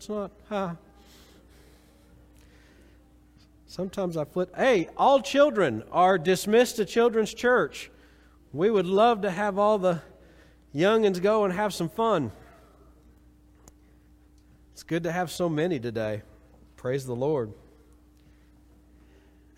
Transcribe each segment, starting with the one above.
It's not. Huh. Sometimes I flip. Hey, all children are dismissed to Children's Church. We would love to have all the youngins go and have some fun. It's good to have so many today. Praise the Lord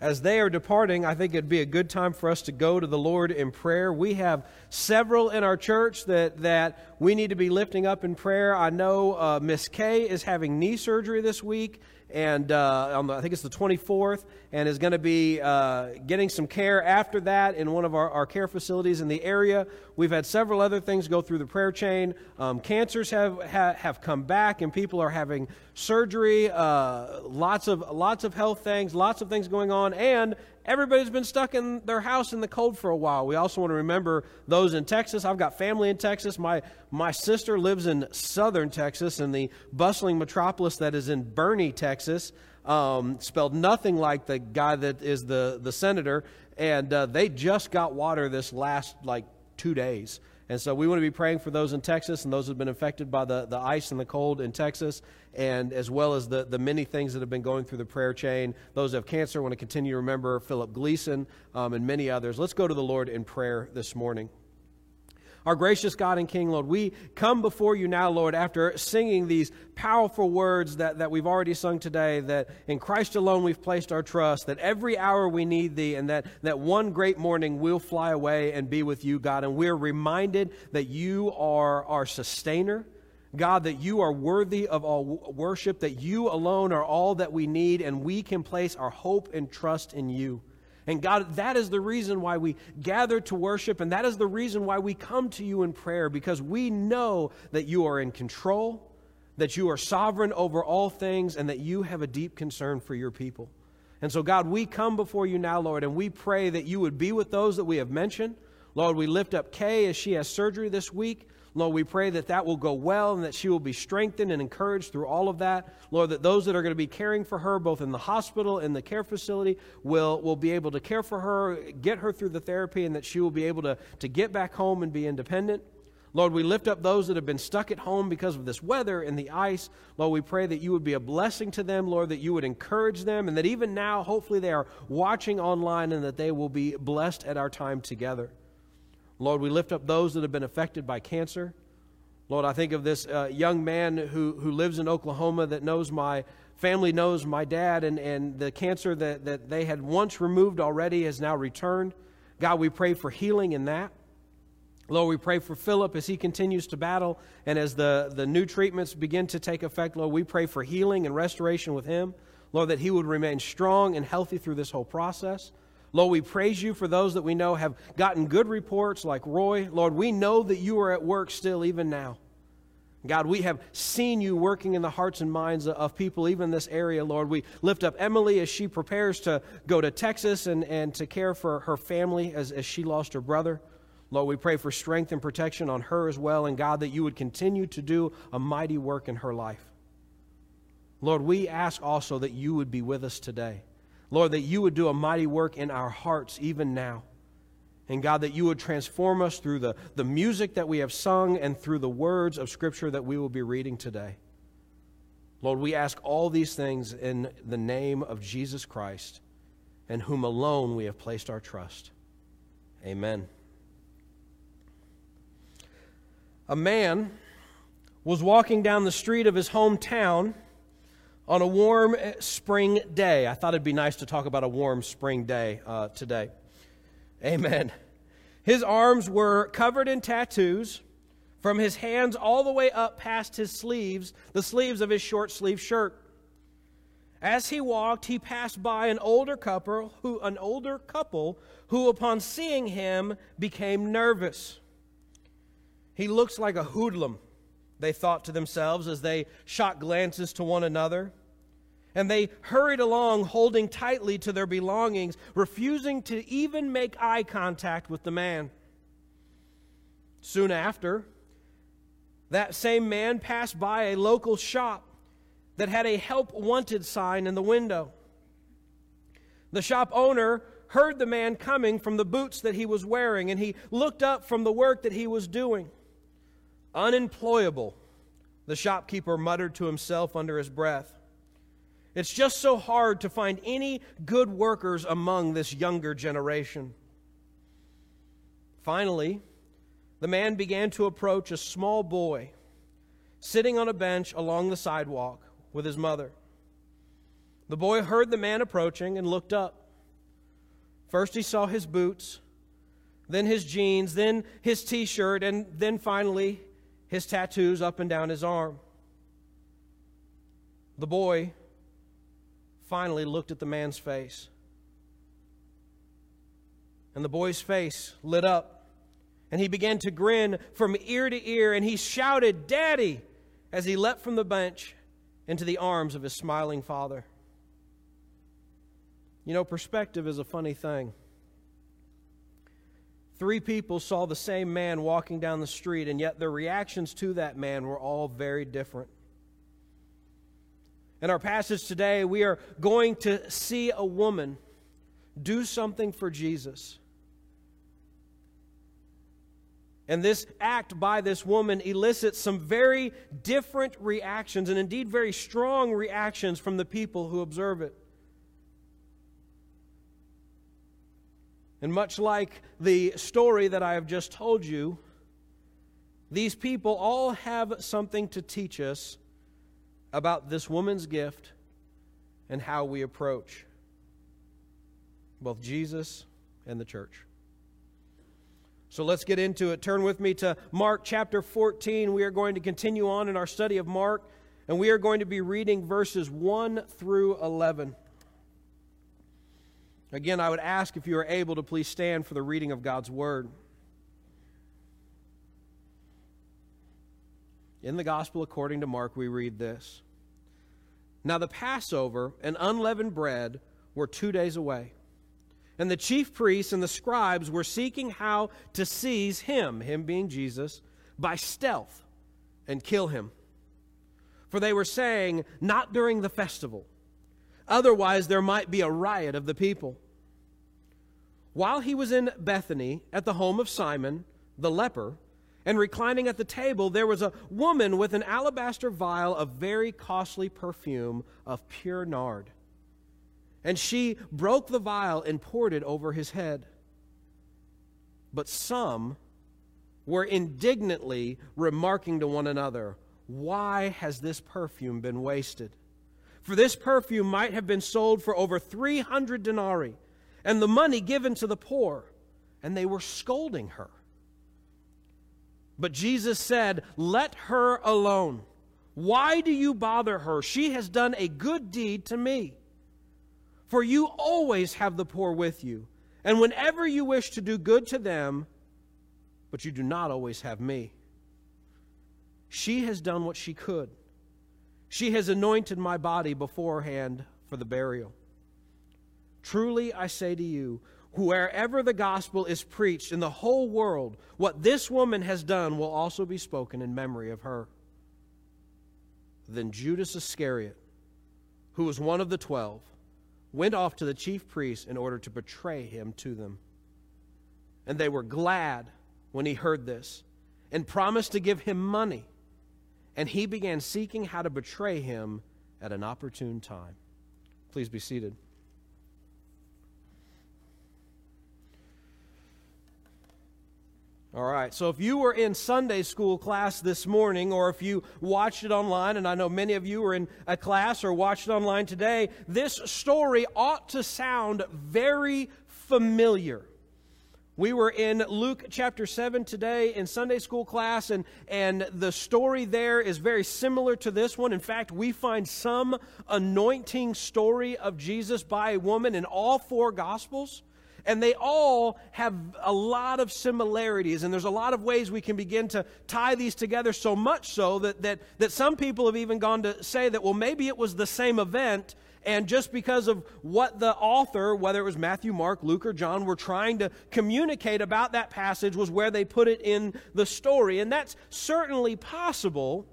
as they are departing, I think it'd be a good time for us to go to the Lord in prayer. We have several in our church that, that we need to be lifting up in prayer. I know uh, Miss Kay is having knee surgery this week, and uh, the, I think it's the 24th, and is going to be uh, getting some care after that in one of our, our, care facilities in the area. We've had several other things go through the prayer chain. Um, cancers have, have, have come back, and people are having surgery. Uh, lots of lots of health things, lots of things going on, and everybody's been stuck in their house in the cold for a while. We also want to remember those in Texas. I've got family in Texas. My, my sister lives in southern Texas in the bustling metropolis that is in Boerne, Texas. Um, spelled nothing like the guy that is the, the senator. And uh, they just got water this last like two days. And so we want to be praying for those in Texas and those who have been affected by the, the ice and the cold in Texas, and as well as the, the many things that have been going through the prayer chain. Those who have cancer want to continue to remember Philip Gleason um, and many others. Let's go to the Lord in prayer this morning. Our gracious God and King, Lord, we come before you now, Lord, after singing these powerful words that, that we've already sung today, that in Christ alone we've placed our trust, that every hour we need thee, and that, that one great morning we'll fly away and be with you, God. And we're reminded that you are our sustainer. God, that you are worthy of all worship, that you alone are all that we need, and we can place our hope and trust in you. And God, that is the reason why we gather to worship, and that is the reason why we come to you in prayer, because we know that you are in control, that you are sovereign over all things, and that you have a deep concern for your people. And so, God, we come before you now, Lord, and we pray that you would be with those that we have mentioned. Lord, we lift up Kay as she has surgery this week. Lord, we pray that that will go well and that she will be strengthened and encouraged through all of that. Lord, that those that are going to be caring for her, both in the hospital and the care facility, will, will be able to care for her, get her through the therapy, and that she will be able to, to get back home and be independent. Lord, we lift up those that have been stuck at home because of this weather and the ice. Lord, we pray that you would be a blessing to them, Lord, that you would encourage them, and that even now, hopefully, they are watching online and that they will be blessed at our time together. Lord, we lift up those that have been affected by cancer. Lord, I think of this uh, young man who, who lives in Oklahoma that knows my family knows my dad, and, and the cancer that, that they had once removed already has now returned. God, we pray for healing in that. Lord, we pray for Philip as he continues to battle and as the, the new treatments begin to take effect. Lord, we pray for healing and restoration with him. Lord, that he would remain strong and healthy through this whole process. Lord, we praise you for those that we know have gotten good reports like Roy. Lord, we know that you are at work still even now. God, we have seen you working in the hearts and minds of people, even in this area, Lord. We lift up Emily as she prepares to go to Texas and, and to care for her family as, as she lost her brother. Lord, we pray for strength and protection on her as well, and God, that you would continue to do a mighty work in her life. Lord, we ask also that you would be with us today. Lord, that you would do a mighty work in our hearts even now. And God, that you would transform us through the, the music that we have sung and through the words of Scripture that we will be reading today. Lord, we ask all these things in the name of Jesus Christ, in whom alone we have placed our trust. Amen. A man was walking down the street of his hometown on a warm eh, spring day. I thought it'd be nice to talk about a warm spring day uh, today. Amen. His arms were covered in tattoos from his hands all the way up past his sleeves, the sleeves of his short sleeve shirt. As he walked, he passed by an older couple who an older couple who upon seeing him became nervous. He looks like a hoodlum they thought to themselves as they shot glances to one another. And they hurried along, holding tightly to their belongings, refusing to even make eye contact with the man. Soon after, that same man passed by a local shop that had a help wanted sign in the window. The shop owner heard the man coming from the boots that he was wearing, and he looked up from the work that he was doing unemployable, The shopkeeper muttered to himself under his breath. It's just so hard to find any good workers among this younger generation. Finally, the man began to approach a small boy sitting on a bench along the sidewalk with his mother. The boy heard the man approaching and looked up. First, he saw his boots, then his jeans, then his t shirt, and then finally his tattoos up and down his arm. The boy finally looked at the man's face. And the boy's face lit up, and he began to grin from ear to ear, and he shouted, Daddy, as he leapt from the bench into the arms of his smiling father. You know, perspective is a funny thing. Three people saw the same man walking down the street, and yet their reactions to that man were all very different. In our passage today, we are going to see a woman do something for Jesus. And this act by this woman elicits some very different reactions, and indeed very strong reactions from the people who observe it. And much like the story that I have just told you, these people all have something to teach us about this woman's gift and how we approach both Jesus and the church. So let's get into it. Turn with me to Mark chapter 14. We are going to continue on in our study of Mark, and we are going to be reading verses 1 through 11. Again, I would ask if you are able to please stand for the reading of God's Word. In the Gospel according to Mark, we read this Now the Passover and unleavened bread were two days away. And the chief priests and the scribes were seeking how to seize him, him being Jesus, by stealth and kill him. For they were saying, Not during the festival. Otherwise, there might be a riot of the people. While he was in Bethany at the home of Simon, the leper, and reclining at the table, there was a woman with an alabaster vial of very costly perfume of pure nard. And she broke the vial and poured it over his head. But some were indignantly remarking to one another, Why has this perfume been wasted? For this perfume might have been sold for over 300 denarii and the money given to the poor. And they were scolding her. But Jesus said, Let her alone. Why do you bother her? She has done a good deed to me. For you always have the poor with you, and whenever you wish to do good to them, but you do not always have me. She has done what she could. She has anointed my body beforehand for the burial. Truly I say to you, wherever the gospel is preached in the whole world, what this woman has done will also be spoken in memory of her. Then Judas Iscariot, who was one of the twelve, went off to the chief priests in order to betray him to them. And they were glad when he heard this and promised to give him money. And he began seeking how to betray him at an opportune time. Please be seated. All right, so if you were in Sunday school class this morning, or if you watched it online, and I know many of you were in a class or watched it online today, this story ought to sound very familiar. We were in Luke chapter 7 today in Sunday school class, and, and the story there is very similar to this one. In fact, we find some anointing story of Jesus by a woman in all four Gospels. And they all have a lot of similarities, and there's a lot of ways we can begin to tie these together, so much so that, that, that some people have even gone to say that, well, maybe it was the same event, and just because of what the author, whether it was Matthew, Mark, Luke, or John, were trying to communicate about that passage, was where they put it in the story. And that's certainly possible.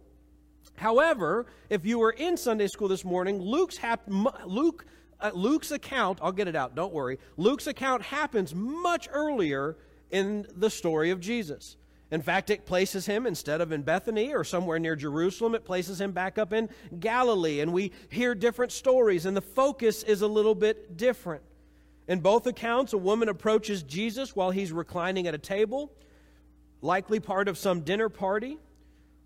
However, if you were in Sunday school this morning, Luke's hap- Luke uh, Luke's account, I'll get it out, don't worry. Luke's account happens much earlier in the story of Jesus. In fact, it places him, instead of in Bethany or somewhere near Jerusalem, it places him back up in Galilee. And we hear different stories, and the focus is a little bit different. In both accounts, a woman approaches Jesus while he's reclining at a table, likely part of some dinner party.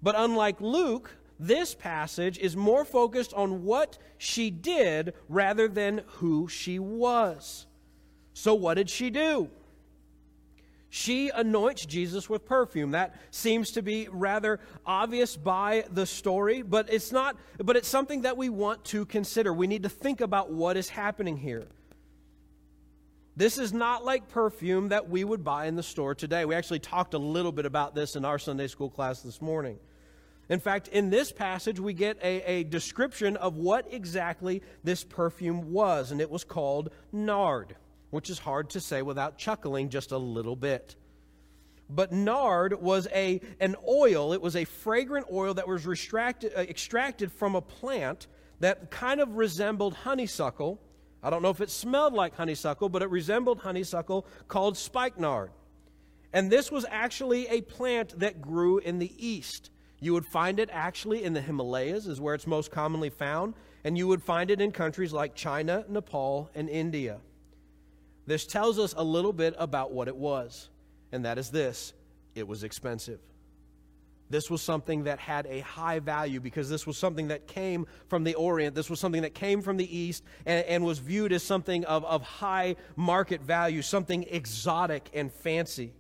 But unlike Luke, this passage is more focused on what she did rather than who she was. So, what did she do? She anoints Jesus with perfume. That seems to be rather obvious by the story, but it's not but it's something that we want to consider. We need to think about what is happening here. This is not like perfume that we would buy in the store today. We actually talked a little bit about this in our Sunday school class this morning. In fact, in this passage, we get a, a description of what exactly this perfume was, and it was called nard which is hard to say without chuckling just a little bit. But nard was a, an oil, it was a fragrant oil that was uh, extracted from a plant that kind of resembled honeysuckle. I don't know if it smelled like honeysuckle, but it resembled honeysuckle called spikenard. And this was actually a plant that grew in the east. You would find it actually in the Himalayas, is where it's most commonly found, and you would find it in countries like China, Nepal, and India. This tells us a little bit about what it was, and that is this it was expensive. This was something that had a high value because this was something that came from the Orient. This was something that came from the East and, and was viewed as something of, of high market value, something exotic and fancy.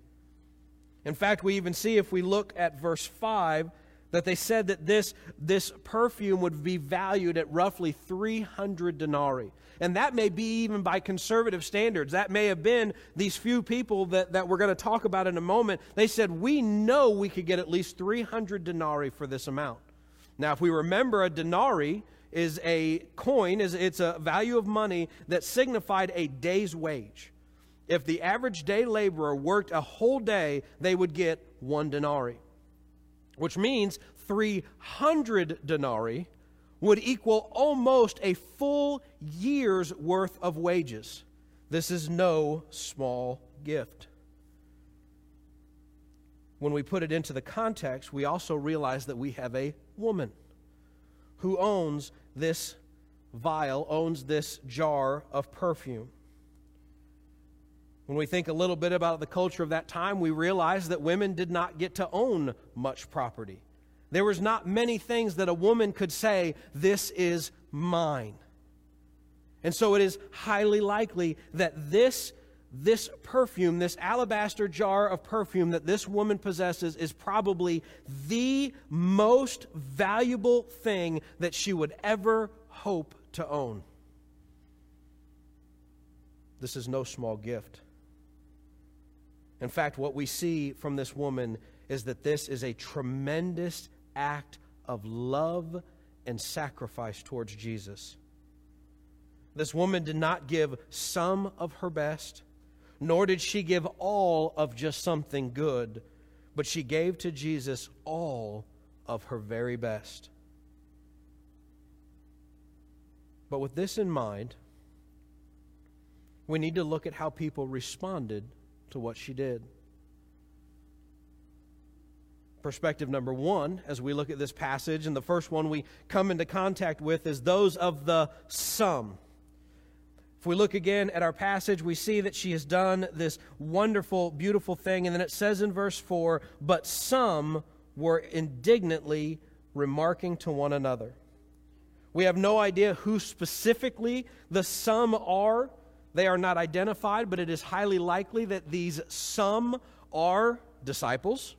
In fact, we even see if we look at verse 5 that they said that this, this perfume would be valued at roughly 300 denarii. And that may be even by conservative standards. That may have been these few people that, that we're going to talk about in a moment. They said, We know we could get at least 300 denarii for this amount. Now, if we remember, a denarii is a coin, is it's a value of money that signified a day's wage. If the average day laborer worked a whole day, they would get one denarii which means 300 denarii would equal almost a full year's worth of wages. This is no small gift. When we put it into the context, we also realize that we have a woman who owns this vial, owns this jar of perfume. When we think a little bit about the culture of that time, we realize that women did not get to own much property. There was not many things that a woman could say, This is mine. And so it is highly likely that this, this perfume, this alabaster jar of perfume that this woman possesses, is probably the most valuable thing that she would ever hope to own. This is no small gift. In fact, what we see from this woman is that this is a tremendous act of love and sacrifice towards Jesus. This woman did not give some of her best, nor did she give all of just something good, but she gave to Jesus all of her very best. But with this in mind, we need to look at how people responded to what she did. Perspective number one, as we look at this passage, and the first one we come into contact with is those of the some. If we look again at our passage, we see that she has done this wonderful, beautiful thing. And then it says in verse 4 But some were indignantly remarking to one another. We have no idea who specifically the some are. They are not identified, but it is highly likely that these some are disciples.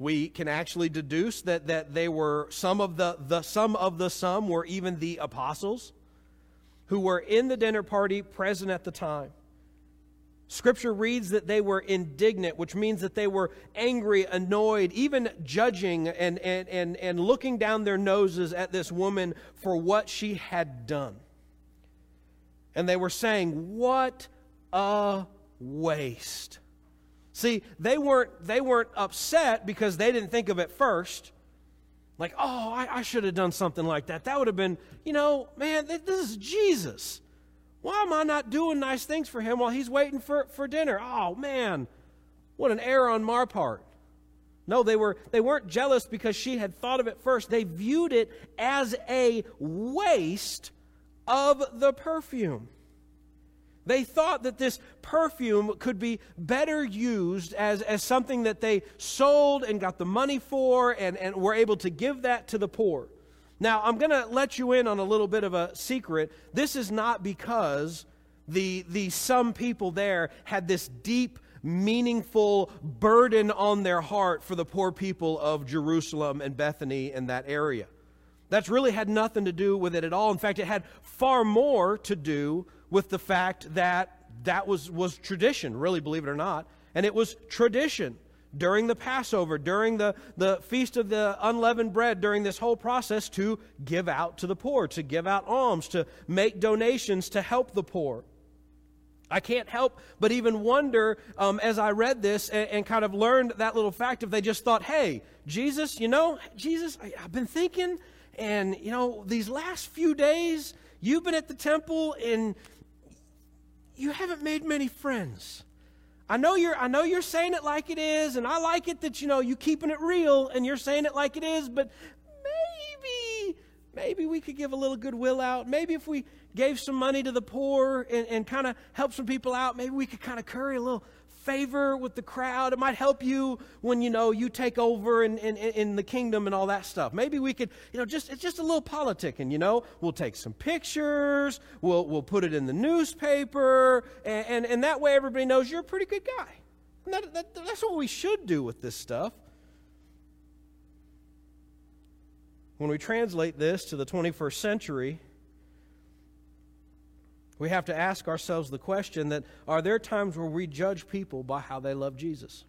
We can actually deduce that, that they were some of the, the some of the some were even the apostles who were in the dinner party present at the time. Scripture reads that they were indignant, which means that they were angry, annoyed, even judging and, and, and, and looking down their noses at this woman for what she had done and they were saying, What a waste. See, they weren't, they weren't upset because they didn't think of it first. Like, oh, I, I should have done something like that. That would have been, you know, man, this is Jesus. Why am I not doing nice things for him while he's waiting for, for dinner? Oh, man. What an error on my part. No, they, were, they weren't jealous because she had thought of it first. They viewed it as a waste of the perfume. They thought that this perfume could be better used as, as something that they sold and got the money for and, and were able to give that to the poor. Now, I'm going to let you in on a little bit of a secret. This is not because the, the some people there had this deep meaningful burden on their heart for the poor people of Jerusalem and Bethany and that area. That's really had nothing to do with it at all. In fact, it had far more to do with the fact that that was, was tradition, really, believe it or not. And it was tradition during the Passover, during the, the Feast of the Unleavened Bread, during this whole process to give out to the poor, to give out alms, to make donations to help the poor. I can't help but even wonder um, as I read this and, and, kind of learned that little fact if they just thought, hey, Jesus, you know, Jesus, I, I've been thinking, and, you know, these last few days, you've been at the temple and you haven't made many friends. I know you're I know you're saying it like it is, and I like it that you know you keeping it real and you're saying it like it is, but maybe maybe we could give a little goodwill out. Maybe if we gave some money to the poor and, and kind of helped some people out, maybe we could kind of curry a little favor with the crowd. It might help you when you know you take over in, in, in the kingdom and all that stuff. Maybe we could, you know, just it's just a little politicking, you know. We'll take some pictures, we'll we'll put it in the newspaper, and, and, and that way everybody knows you're a pretty good guy. That, that, that's what we should do with this stuff. When we translate this to the 21st century, we have to ask ourselves the question that are there times where we judge people by how they love Jesus?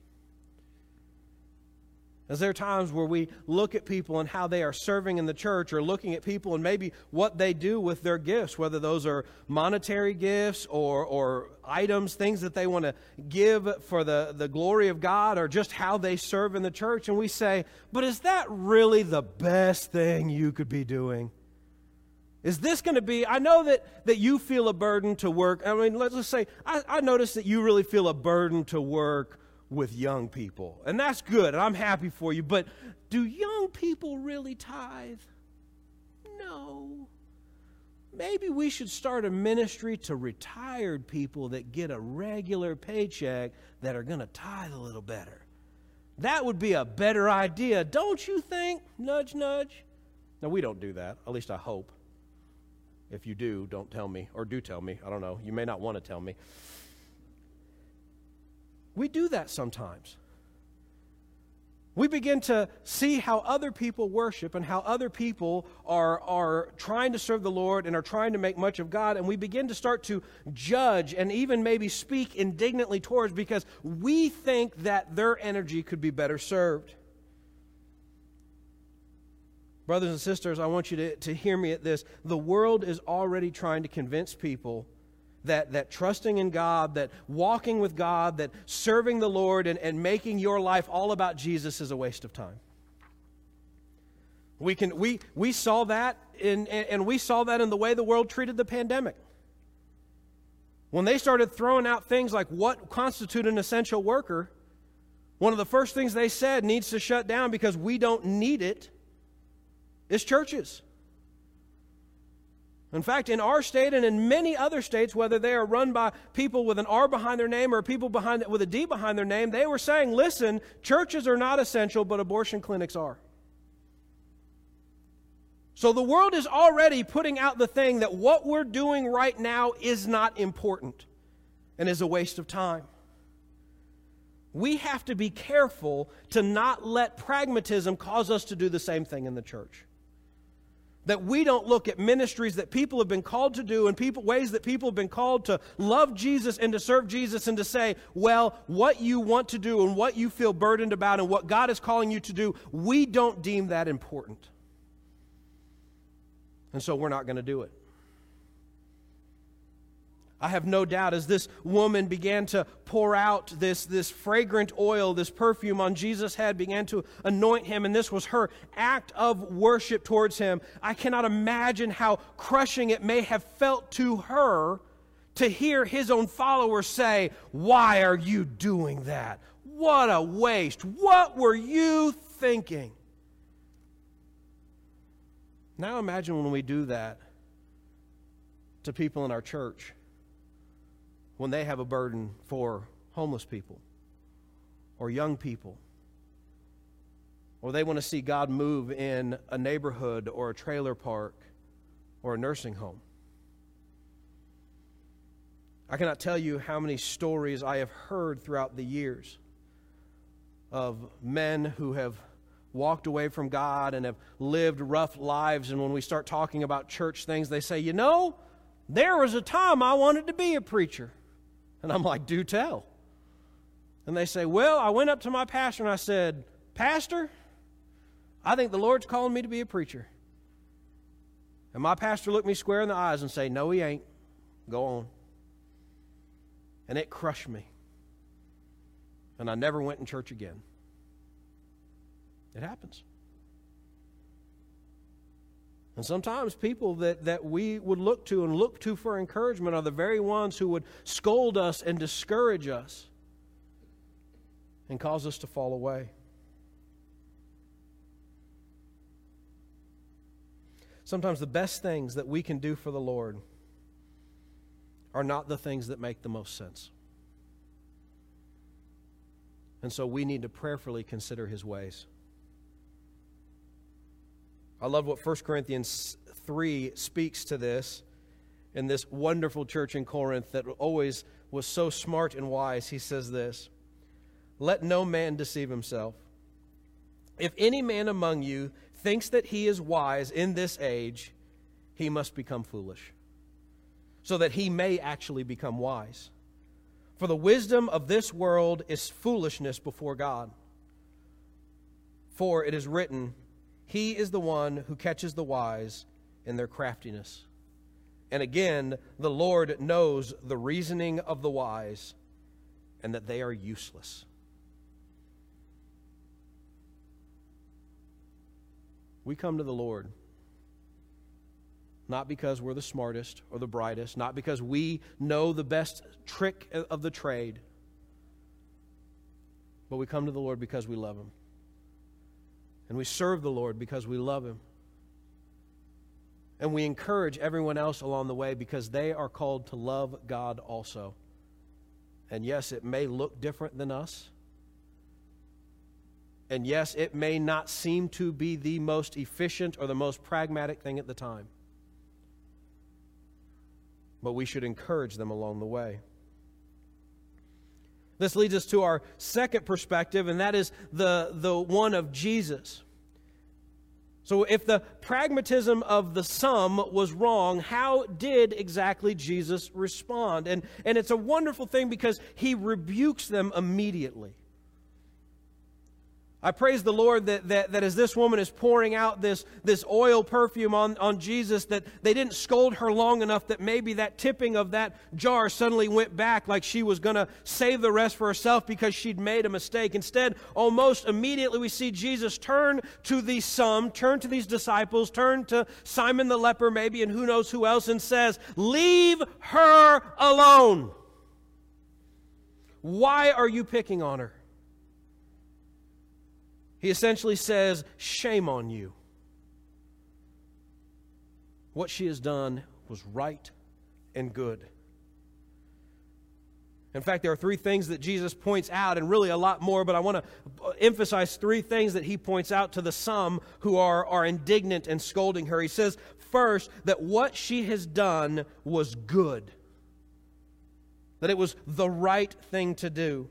Is there times where we look at people and how they are serving in the church or looking at people and maybe what they do with their gifts, whether those are monetary gifts or, or items, things that they want to give for the, the glory of God or just how they serve in the church? And we say, but is that really the best thing you could be doing? Is this going to be? I know that, that you feel a burden to work. I mean, let's just say, I, I notice that you really feel a burden to work with young people. And that's good, and I'm happy for you. But do young people really tithe? No. Maybe we should start a ministry to retired people that get a regular paycheck that are going to tithe a little better. That would be a better idea, don't you think? Nudge, nudge. No, we don't do that. At least I hope. If you do, don't tell me, or do tell me. I don't know. You may not want to tell me. We do that sometimes. We begin to see how other people worship and how other people are, are trying to serve the Lord and are trying to make much of God, and we begin to start to judge and even maybe speak indignantly towards because we think that their energy could be better served. Brothers and sisters, I want you to, to hear me at this. The world is already trying to convince people that, that trusting in God, that walking with God, that serving the Lord and, and making your life all about Jesus is a waste of time. We, can, we, we saw that in, and we saw that in the way the world treated the pandemic. When they started throwing out things like what constitute an essential worker, one of the first things they said needs to shut down because we don't need it is churches. In fact, in our state and in many other states, whether they are run by people with an R behind their name or people behind with a D behind their name, they were saying, listen, churches are not essential, but abortion clinics are. So the world is already putting out the thing that what we're doing right now is not important and is a waste of time we have to be careful to not let pragmatism cause us to do the same thing in the church that we don't look at ministries that people have been called to do and people, ways that people have been called to love Jesus and to serve Jesus and to say, well, what you want to do and what you feel burdened about and what God is calling you to do, we don't deem that important. And so we're not going to do it. I have no doubt as this woman began to pour out this, this fragrant oil, this perfume on Jesus' head, began to anoint him, and this was her act of worship towards him. I cannot imagine how crushing it may have felt to her to hear his own followers say, Why are you doing that? What a waste. What were you thinking? Now imagine when we do that to people in our church when they have a burden for homeless people or young people or they want to see God move in a neighborhood or a trailer park or a nursing home. I cannot tell you how many stories I have heard throughout the years of men who have walked away from God and have lived rough lives. And when we start talking about church things, they say, You know, there was a time I wanted to be a preacher. And I'm like, Do tell. And they say, Well, I went up to my pastor and I said, Pastor, I think the Lord's calling me to be a preacher. And my pastor looked me square in the eyes and said, No, he ain't. Go on. And it crushed me. And I never went in church again. It happens. And sometimes people that, that we would look to and look to for encouragement are the very ones who would scold us and discourage us and cause us to fall away. Sometimes the best things that we can do for the Lord are not the things that make the most sense. And so we need to prayerfully consider his ways. I love what 1 Corinthians 3 speaks to this in this wonderful church in Corinth that always was so smart and wise. He says this Let no man deceive himself. If any man among you thinks that he is wise in this age, he must become foolish so that he may actually become wise. For the wisdom of this world is foolishness before God. For it is written, He is the one who catches the wise in their craftiness. And again, the Lord knows the reasoning of the wise and that they are useless. We come to the Lord not because we're the smartest or the brightest, not because we know the best trick of the trade, but we come to the Lord because we love Him. And we serve the Lord because we love Him. And we encourage everyone else along the way because they are called to love God also. And yes, it may look different than us. And yes, it may not seem to be the most efficient or the most pragmatic thing at the time but we should encourage them along the way. This leads us to our second perspective, and that is the, the one of Jesus. So, if the pragmatism of the some was wrong, how did exactly Jesus respond? And, and it's a wonderful thing because he rebukes them immediately. I praise the Lord that, that, that as this woman is pouring out this, this oil perfume on, on Jesus, that they didn't scold her long enough that maybe that tipping of that jar suddenly went back like she was going to save the rest for herself because she'd made a mistake. Instead, almost immediately we see Jesus turn to the some, turn to these disciples, turn to Simon the leper maybe, and who knows who else, and says, Leave her alone. Why are you picking on her? He essentially says, Shame on you. What she has done was right and good. In fact, there are three things that Jesus points out, and really a lot more, but I want to emphasize three things that he points out to the some who are, are indignant and scolding her. He says, first, that what she has done was good, that it was the right thing to do.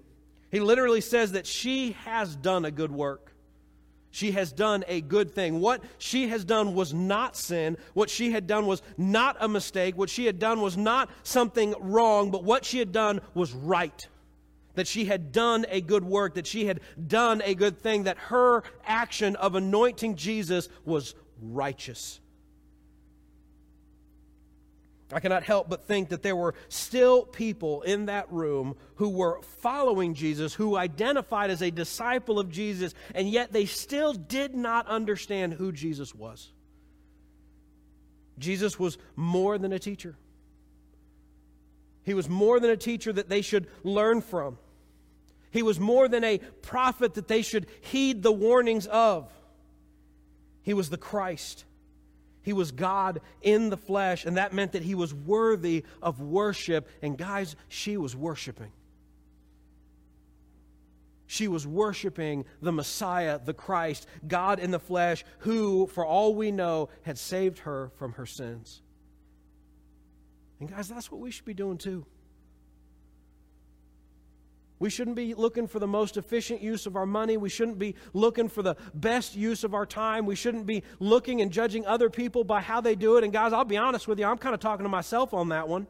He literally says that she has done a good work. She has done a good thing. What she has done was not sin. What she had done was not a mistake. What she had done was not something wrong, but what she had done was right. That she had done a good work, that she had done a good thing, that her action of anointing Jesus was righteous. I cannot help but think that there were still people in that room who were following Jesus, who identified as a disciple of Jesus, and yet they still did not understand who Jesus was. Jesus was more than a teacher, he was more than a teacher that they should learn from. He was more than a prophet that they should heed the warnings of. He was the Christ. He was God in the flesh, and that meant that he was worthy of worship. And guys, she was worshiping. She was worshiping the Messiah, the Christ, God in the flesh, who, for all we know, had saved her from her sins. And guys, that's what we should be doing too. We shouldn't be looking for the most efficient use of our money. We shouldn't be looking for the best use of our time. We shouldn't be looking and judging other people by how they do it. And guys, I'll be honest with you, I'm kind of talking to myself on that one.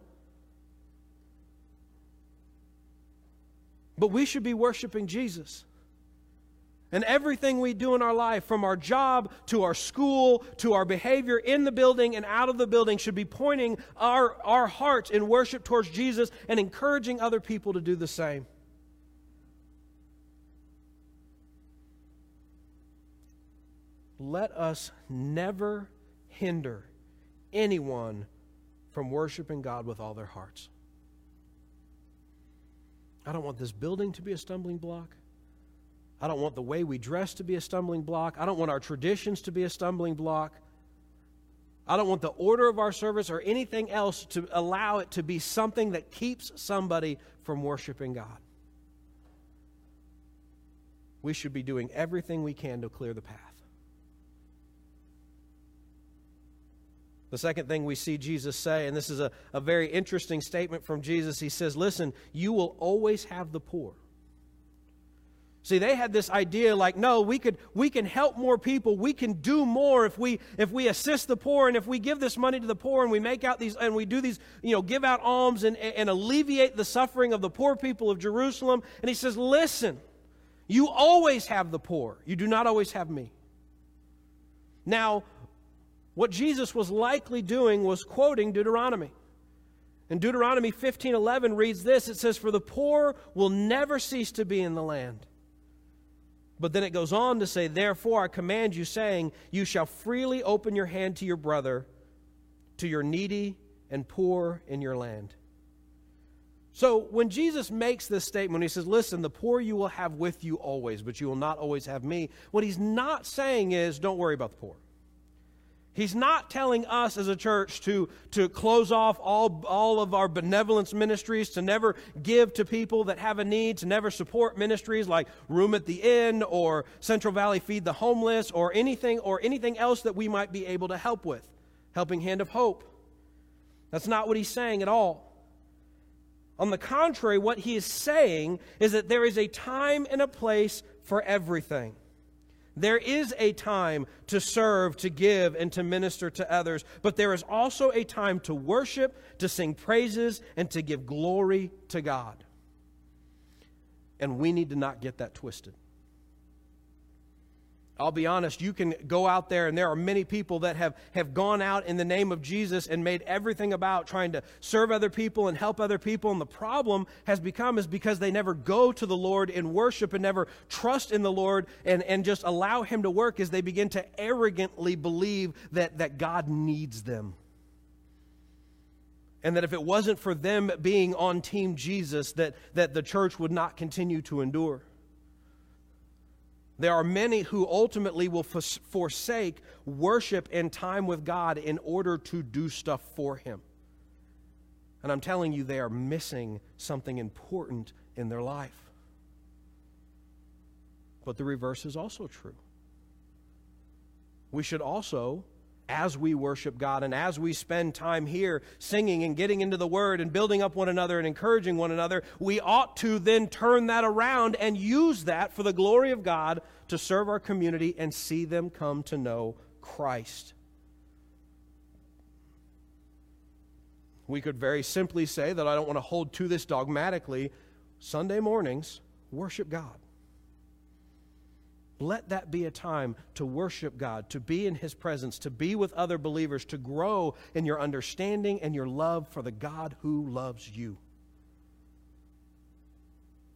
But we should be worshiping Jesus. And everything we do in our life, from our job to our school to our behavior in the building and out of the building, should be pointing our, our hearts in worship towards Jesus and encouraging other people to do the same. Let us never hinder anyone from worshiping God with all their hearts. I don't want this building to be a stumbling block. I don't want the way we dress to be a stumbling block. I don't want our traditions to be a stumbling block. I don't want the order of our service or anything else to allow it to be something that keeps somebody from worshiping God. We should be doing everything we can to clear the path. The second thing we see Jesus say, and this is a, a very interesting statement from Jesus, he says, Listen, you will always have the poor. See, they had this idea like, no, we could we can help more people. We can do more if we if we assist the poor and if we give this money to the poor and we make out these and we do these, you know, give out alms and, and alleviate the suffering of the poor people of Jerusalem. And he says, listen, you always have the poor. You do not always have me. Now, what Jesus was likely doing was quoting Deuteronomy. And Deuteronomy 15:11 reads this it says for the poor will never cease to be in the land. But then it goes on to say therefore I command you saying you shall freely open your hand to your brother to your needy and poor in your land. So when Jesus makes this statement, he says, Listen, the poor you will have with you always, but you will not always have me. What he's not saying is, Don't worry about the poor. He's not telling us as a church to, to close off all, all of our benevolence ministries, to never give to people that have a need, to never support ministries like Room at the Inn or Central Valley Feed the Homeless or anything or anything else that we might be able to help with. Helping Hand of Hope. That's not what he's saying at all. On the contrary, what he is saying is that there is a time and a place for everything. There is a time to serve, to give, and to minister to others, but there is also a time to worship, to sing praises, and to give glory to God. And we need to not get that twisted. I'll be honest, you can go out there, and there are many people that have, have gone out in the name of Jesus and made everything about trying to serve other people and help other people. And the problem has become is because they never go to the Lord in worship and never trust in the Lord and, and just allow Him to work as they begin to arrogantly believe that, that God needs them. And that if it wasn't for them being on Team Jesus, that, that the church would not continue to endure. There are many who ultimately will forsake worship and time with God in order to do stuff for Him. And I'm telling you, they are missing something important in their life. But the reverse is also true. We should also as we worship God and as we spend time here singing and getting into the Word and building up one another and encouraging one another, we ought to then turn that around and use that for the glory of God to serve our community and see them come to know Christ. We could very simply say that I don't want to hold to this dogmatically. Sunday mornings, worship God. Let that be a time to worship God, to be in His presence, to be with other believers, to grow in your understanding and your love for the God who loves you.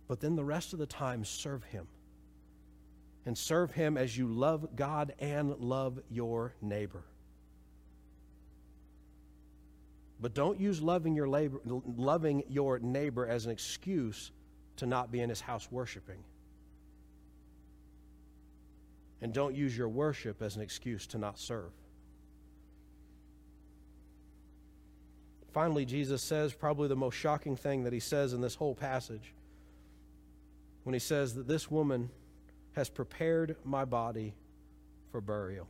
But then the rest of the time, serve Him. And serve Him as you love God and love your neighbor. But don't use loving your, labor, loving your neighbor as an excuse to not be in his house worshiping. And don't use your worship as an excuse to not serve. Finally, Jesus says probably the most shocking thing that he says in this whole passage when he says that this woman has prepared my body for burial.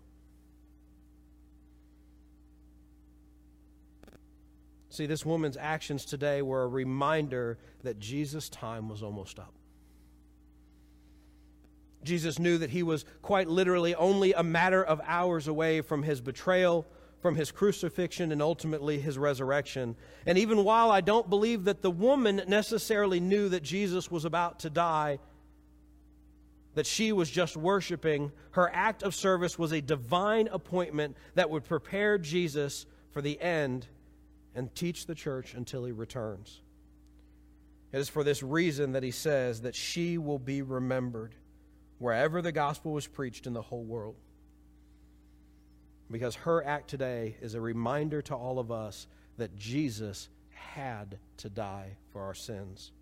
See, this woman's actions today were a reminder that Jesus' time was almost up. Jesus knew that he was quite literally only a matter of hours away from his betrayal, from his crucifixion, and ultimately his resurrection. And even while I don't believe that the woman necessarily knew that Jesus was about to die, that she was just worshiping, her act of service was a divine appointment that would prepare Jesus for the end and teach the church until he returns. It is for this reason that he says that she will be remembered wherever the gospel was preached in the whole world. Because her act today is a reminder to all of us that Jesus had to die for our sins.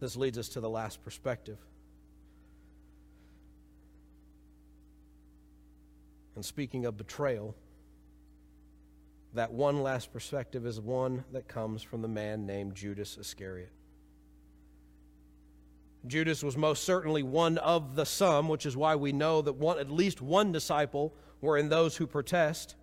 This leads us to the last perspective. And speaking of betrayal, that one last perspective is one that comes from the man named Judas Iscariot. Judas was most certainly one of the some, which is why we know that one, at least one disciple were in those who protest.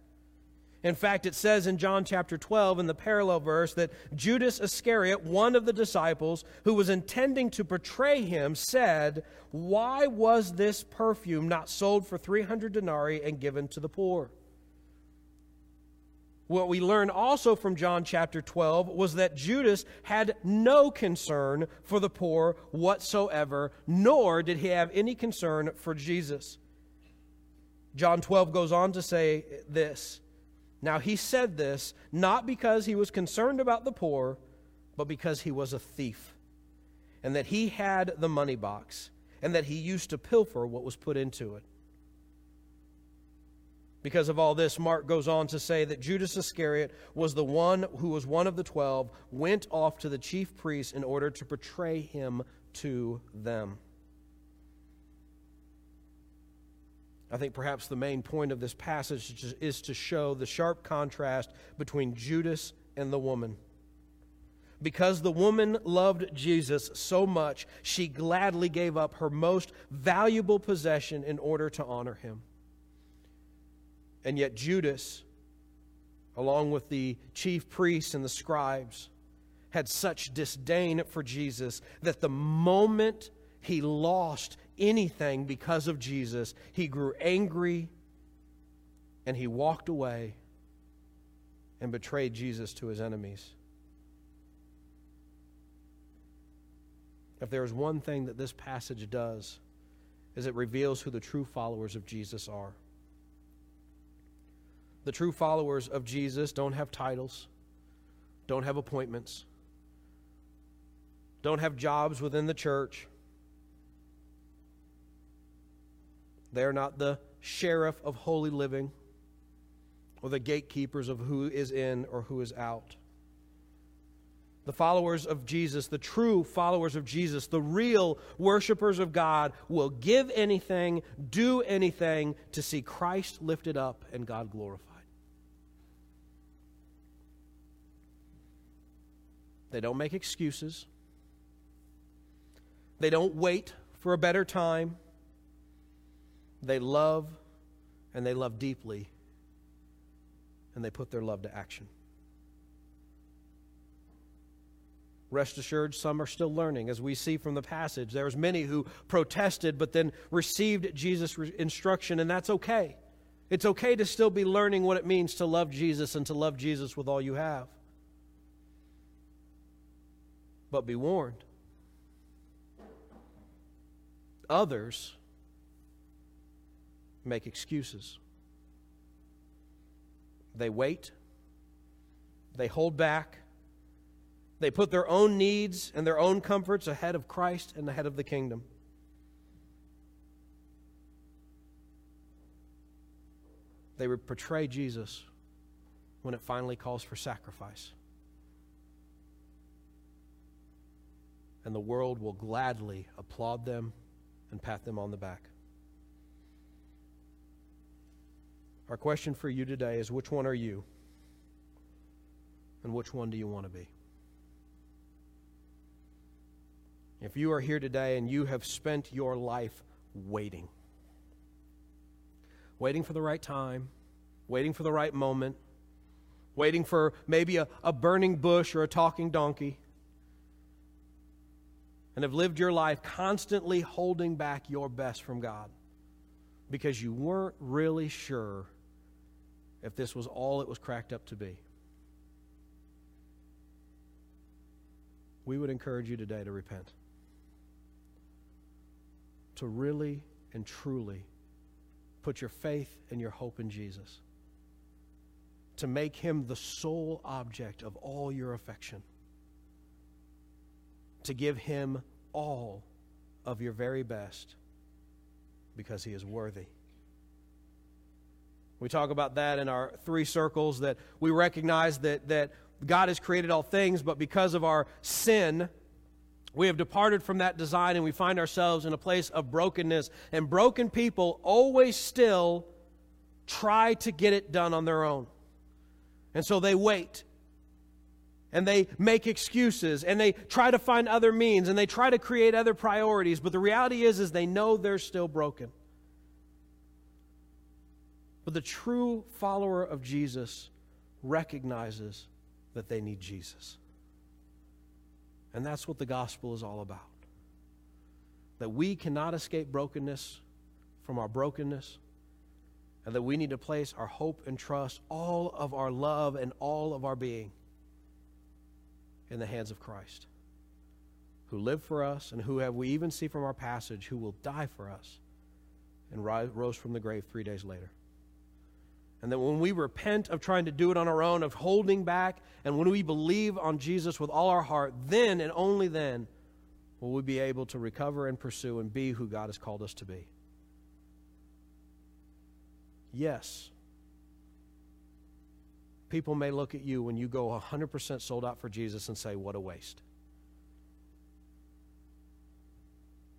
In fact, it says in John chapter 12 in the parallel verse that Judas Iscariot, one of the disciples who was intending to betray him, said, Why was this perfume not sold for 300 denarii and given to the poor? What we learn also from John chapter 12 was that Judas had no concern for the poor whatsoever, nor did he have any concern for Jesus. John 12 goes on to say this. Now, he said this not because he was concerned about the poor, but because he was a thief, and that he had the money box, and that he used to pilfer what was put into it. Because of all this, Mark goes on to say that Judas Iscariot was the one who was one of the twelve, went off to the chief priests in order to betray him to them. I think perhaps the main point of this passage is to show the sharp contrast between Judas and the woman. Because the woman loved Jesus so much, she gladly gave up her most valuable possession in order to honor him. And yet, Judas, along with the chief priests and the scribes, had such disdain for Jesus that the moment he lost anything because of Jesus, he grew angry and he walked away and betrayed Jesus to his enemies. If there is one thing that this passage does, is it reveals who the true followers of Jesus are. The true followers of Jesus don't have titles, don't have appointments, don't have jobs within the church. They're not the sheriff of holy living or the gatekeepers of who is in or who is out. The followers of Jesus, the true followers of Jesus, the real worshipers of God, will give anything, do anything to see Christ lifted up and God glorified. They don't make excuses. They don't wait for a better time. They love and they love deeply and they put their love to action. Rest assured, some are still learning. As we see from the passage, there was many who protested but then received Jesus' instruction, and that's okay. It's okay to still be learning what it means to love Jesus and to love Jesus with all you have. But be warned. Others make excuses. They wait, they hold back, they put their own needs and their own comforts ahead of Christ and ahead of the kingdom. They would portray Jesus when it finally calls for sacrifice. And the world will gladly applaud them and pat them on the back. Our question for you today is which one are you? And which one do you want to be? If you are here today and you have spent your life waiting, waiting for the right time, waiting for the right moment, waiting for maybe a, a burning bush or a talking donkey, and have lived your life constantly holding back your best from God because you weren't really sure if this was all it was cracked up to be. We would encourage you today to repent. To really and truly put your faith and your hope in Jesus. To make him the sole object of all your affection. To give him all of your very best because he is worthy. We talk about that in our three circles that we recognize that, that God has created all things, but because of our sin, we have departed from that design and we find ourselves in a place of brokenness. And broken people always still try to get it done on their own. And so they wait. And they make excuses and they try to find other means and they try to create other priorities. But the reality is, is they know they're still broken. But the true follower of Jesus recognizes that they need Jesus. And that's what the gospel is all about. That we cannot escape brokenness from our brokenness, and that we need to place our hope and trust, all of our love and all of our being, in the hands of Christ, who lived for us and who have we even see from our passage, who will die for us and rose from the grave three days later. And that when we repent of trying to do it on our own, of holding back, and when we believe on Jesus with all our heart, then and only then will we be able to recover and pursue and be who God has called us to be. Yes, people may look at you when you go 100% sold out for Jesus and say, What a waste.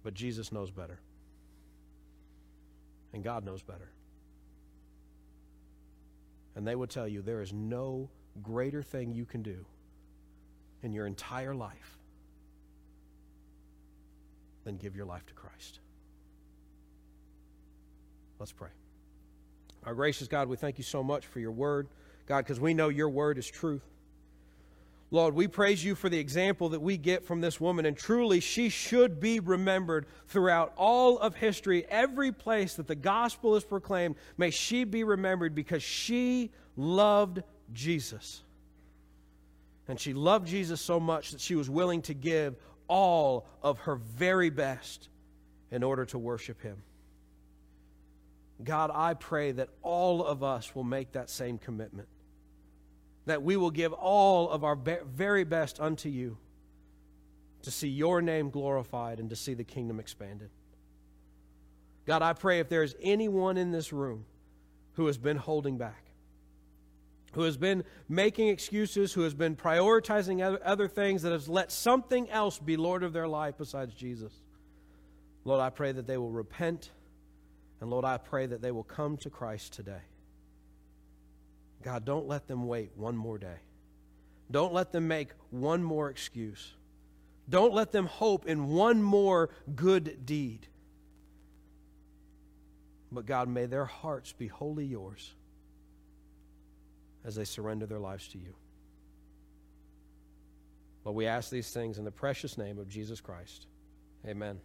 But Jesus knows better. And God knows better. And they would tell you there is no greater thing you can do in your entire life than give your life to Christ. Let's pray. Our gracious God, we thank you so much for your word, God, because we know your word is truth. Lord, we praise you for the example that we get from this woman, and truly she should be remembered throughout all of history. Every place that the gospel is proclaimed, may she be remembered because she loved Jesus. And she loved Jesus so much that she was willing to give all of her very best in order to worship him. God, I pray that all of us will make that same commitment that we will give all of our very best unto you to see your name glorified and to see the kingdom expanded. God, I pray if there is anyone in this room who has been holding back, who has been making excuses, who has been prioritizing other, things, that has let something else be Lord of their life besides Jesus, Lord, I pray that they will repent, and Lord, I pray that they will come to Christ today. God, don't let them wait one more day. Don't let them make one more excuse. Don't let them hope in one more good deed. But God, may their hearts be wholly yours as they surrender their lives to you. Lord, we ask these things in the precious name of Jesus Christ. Amen.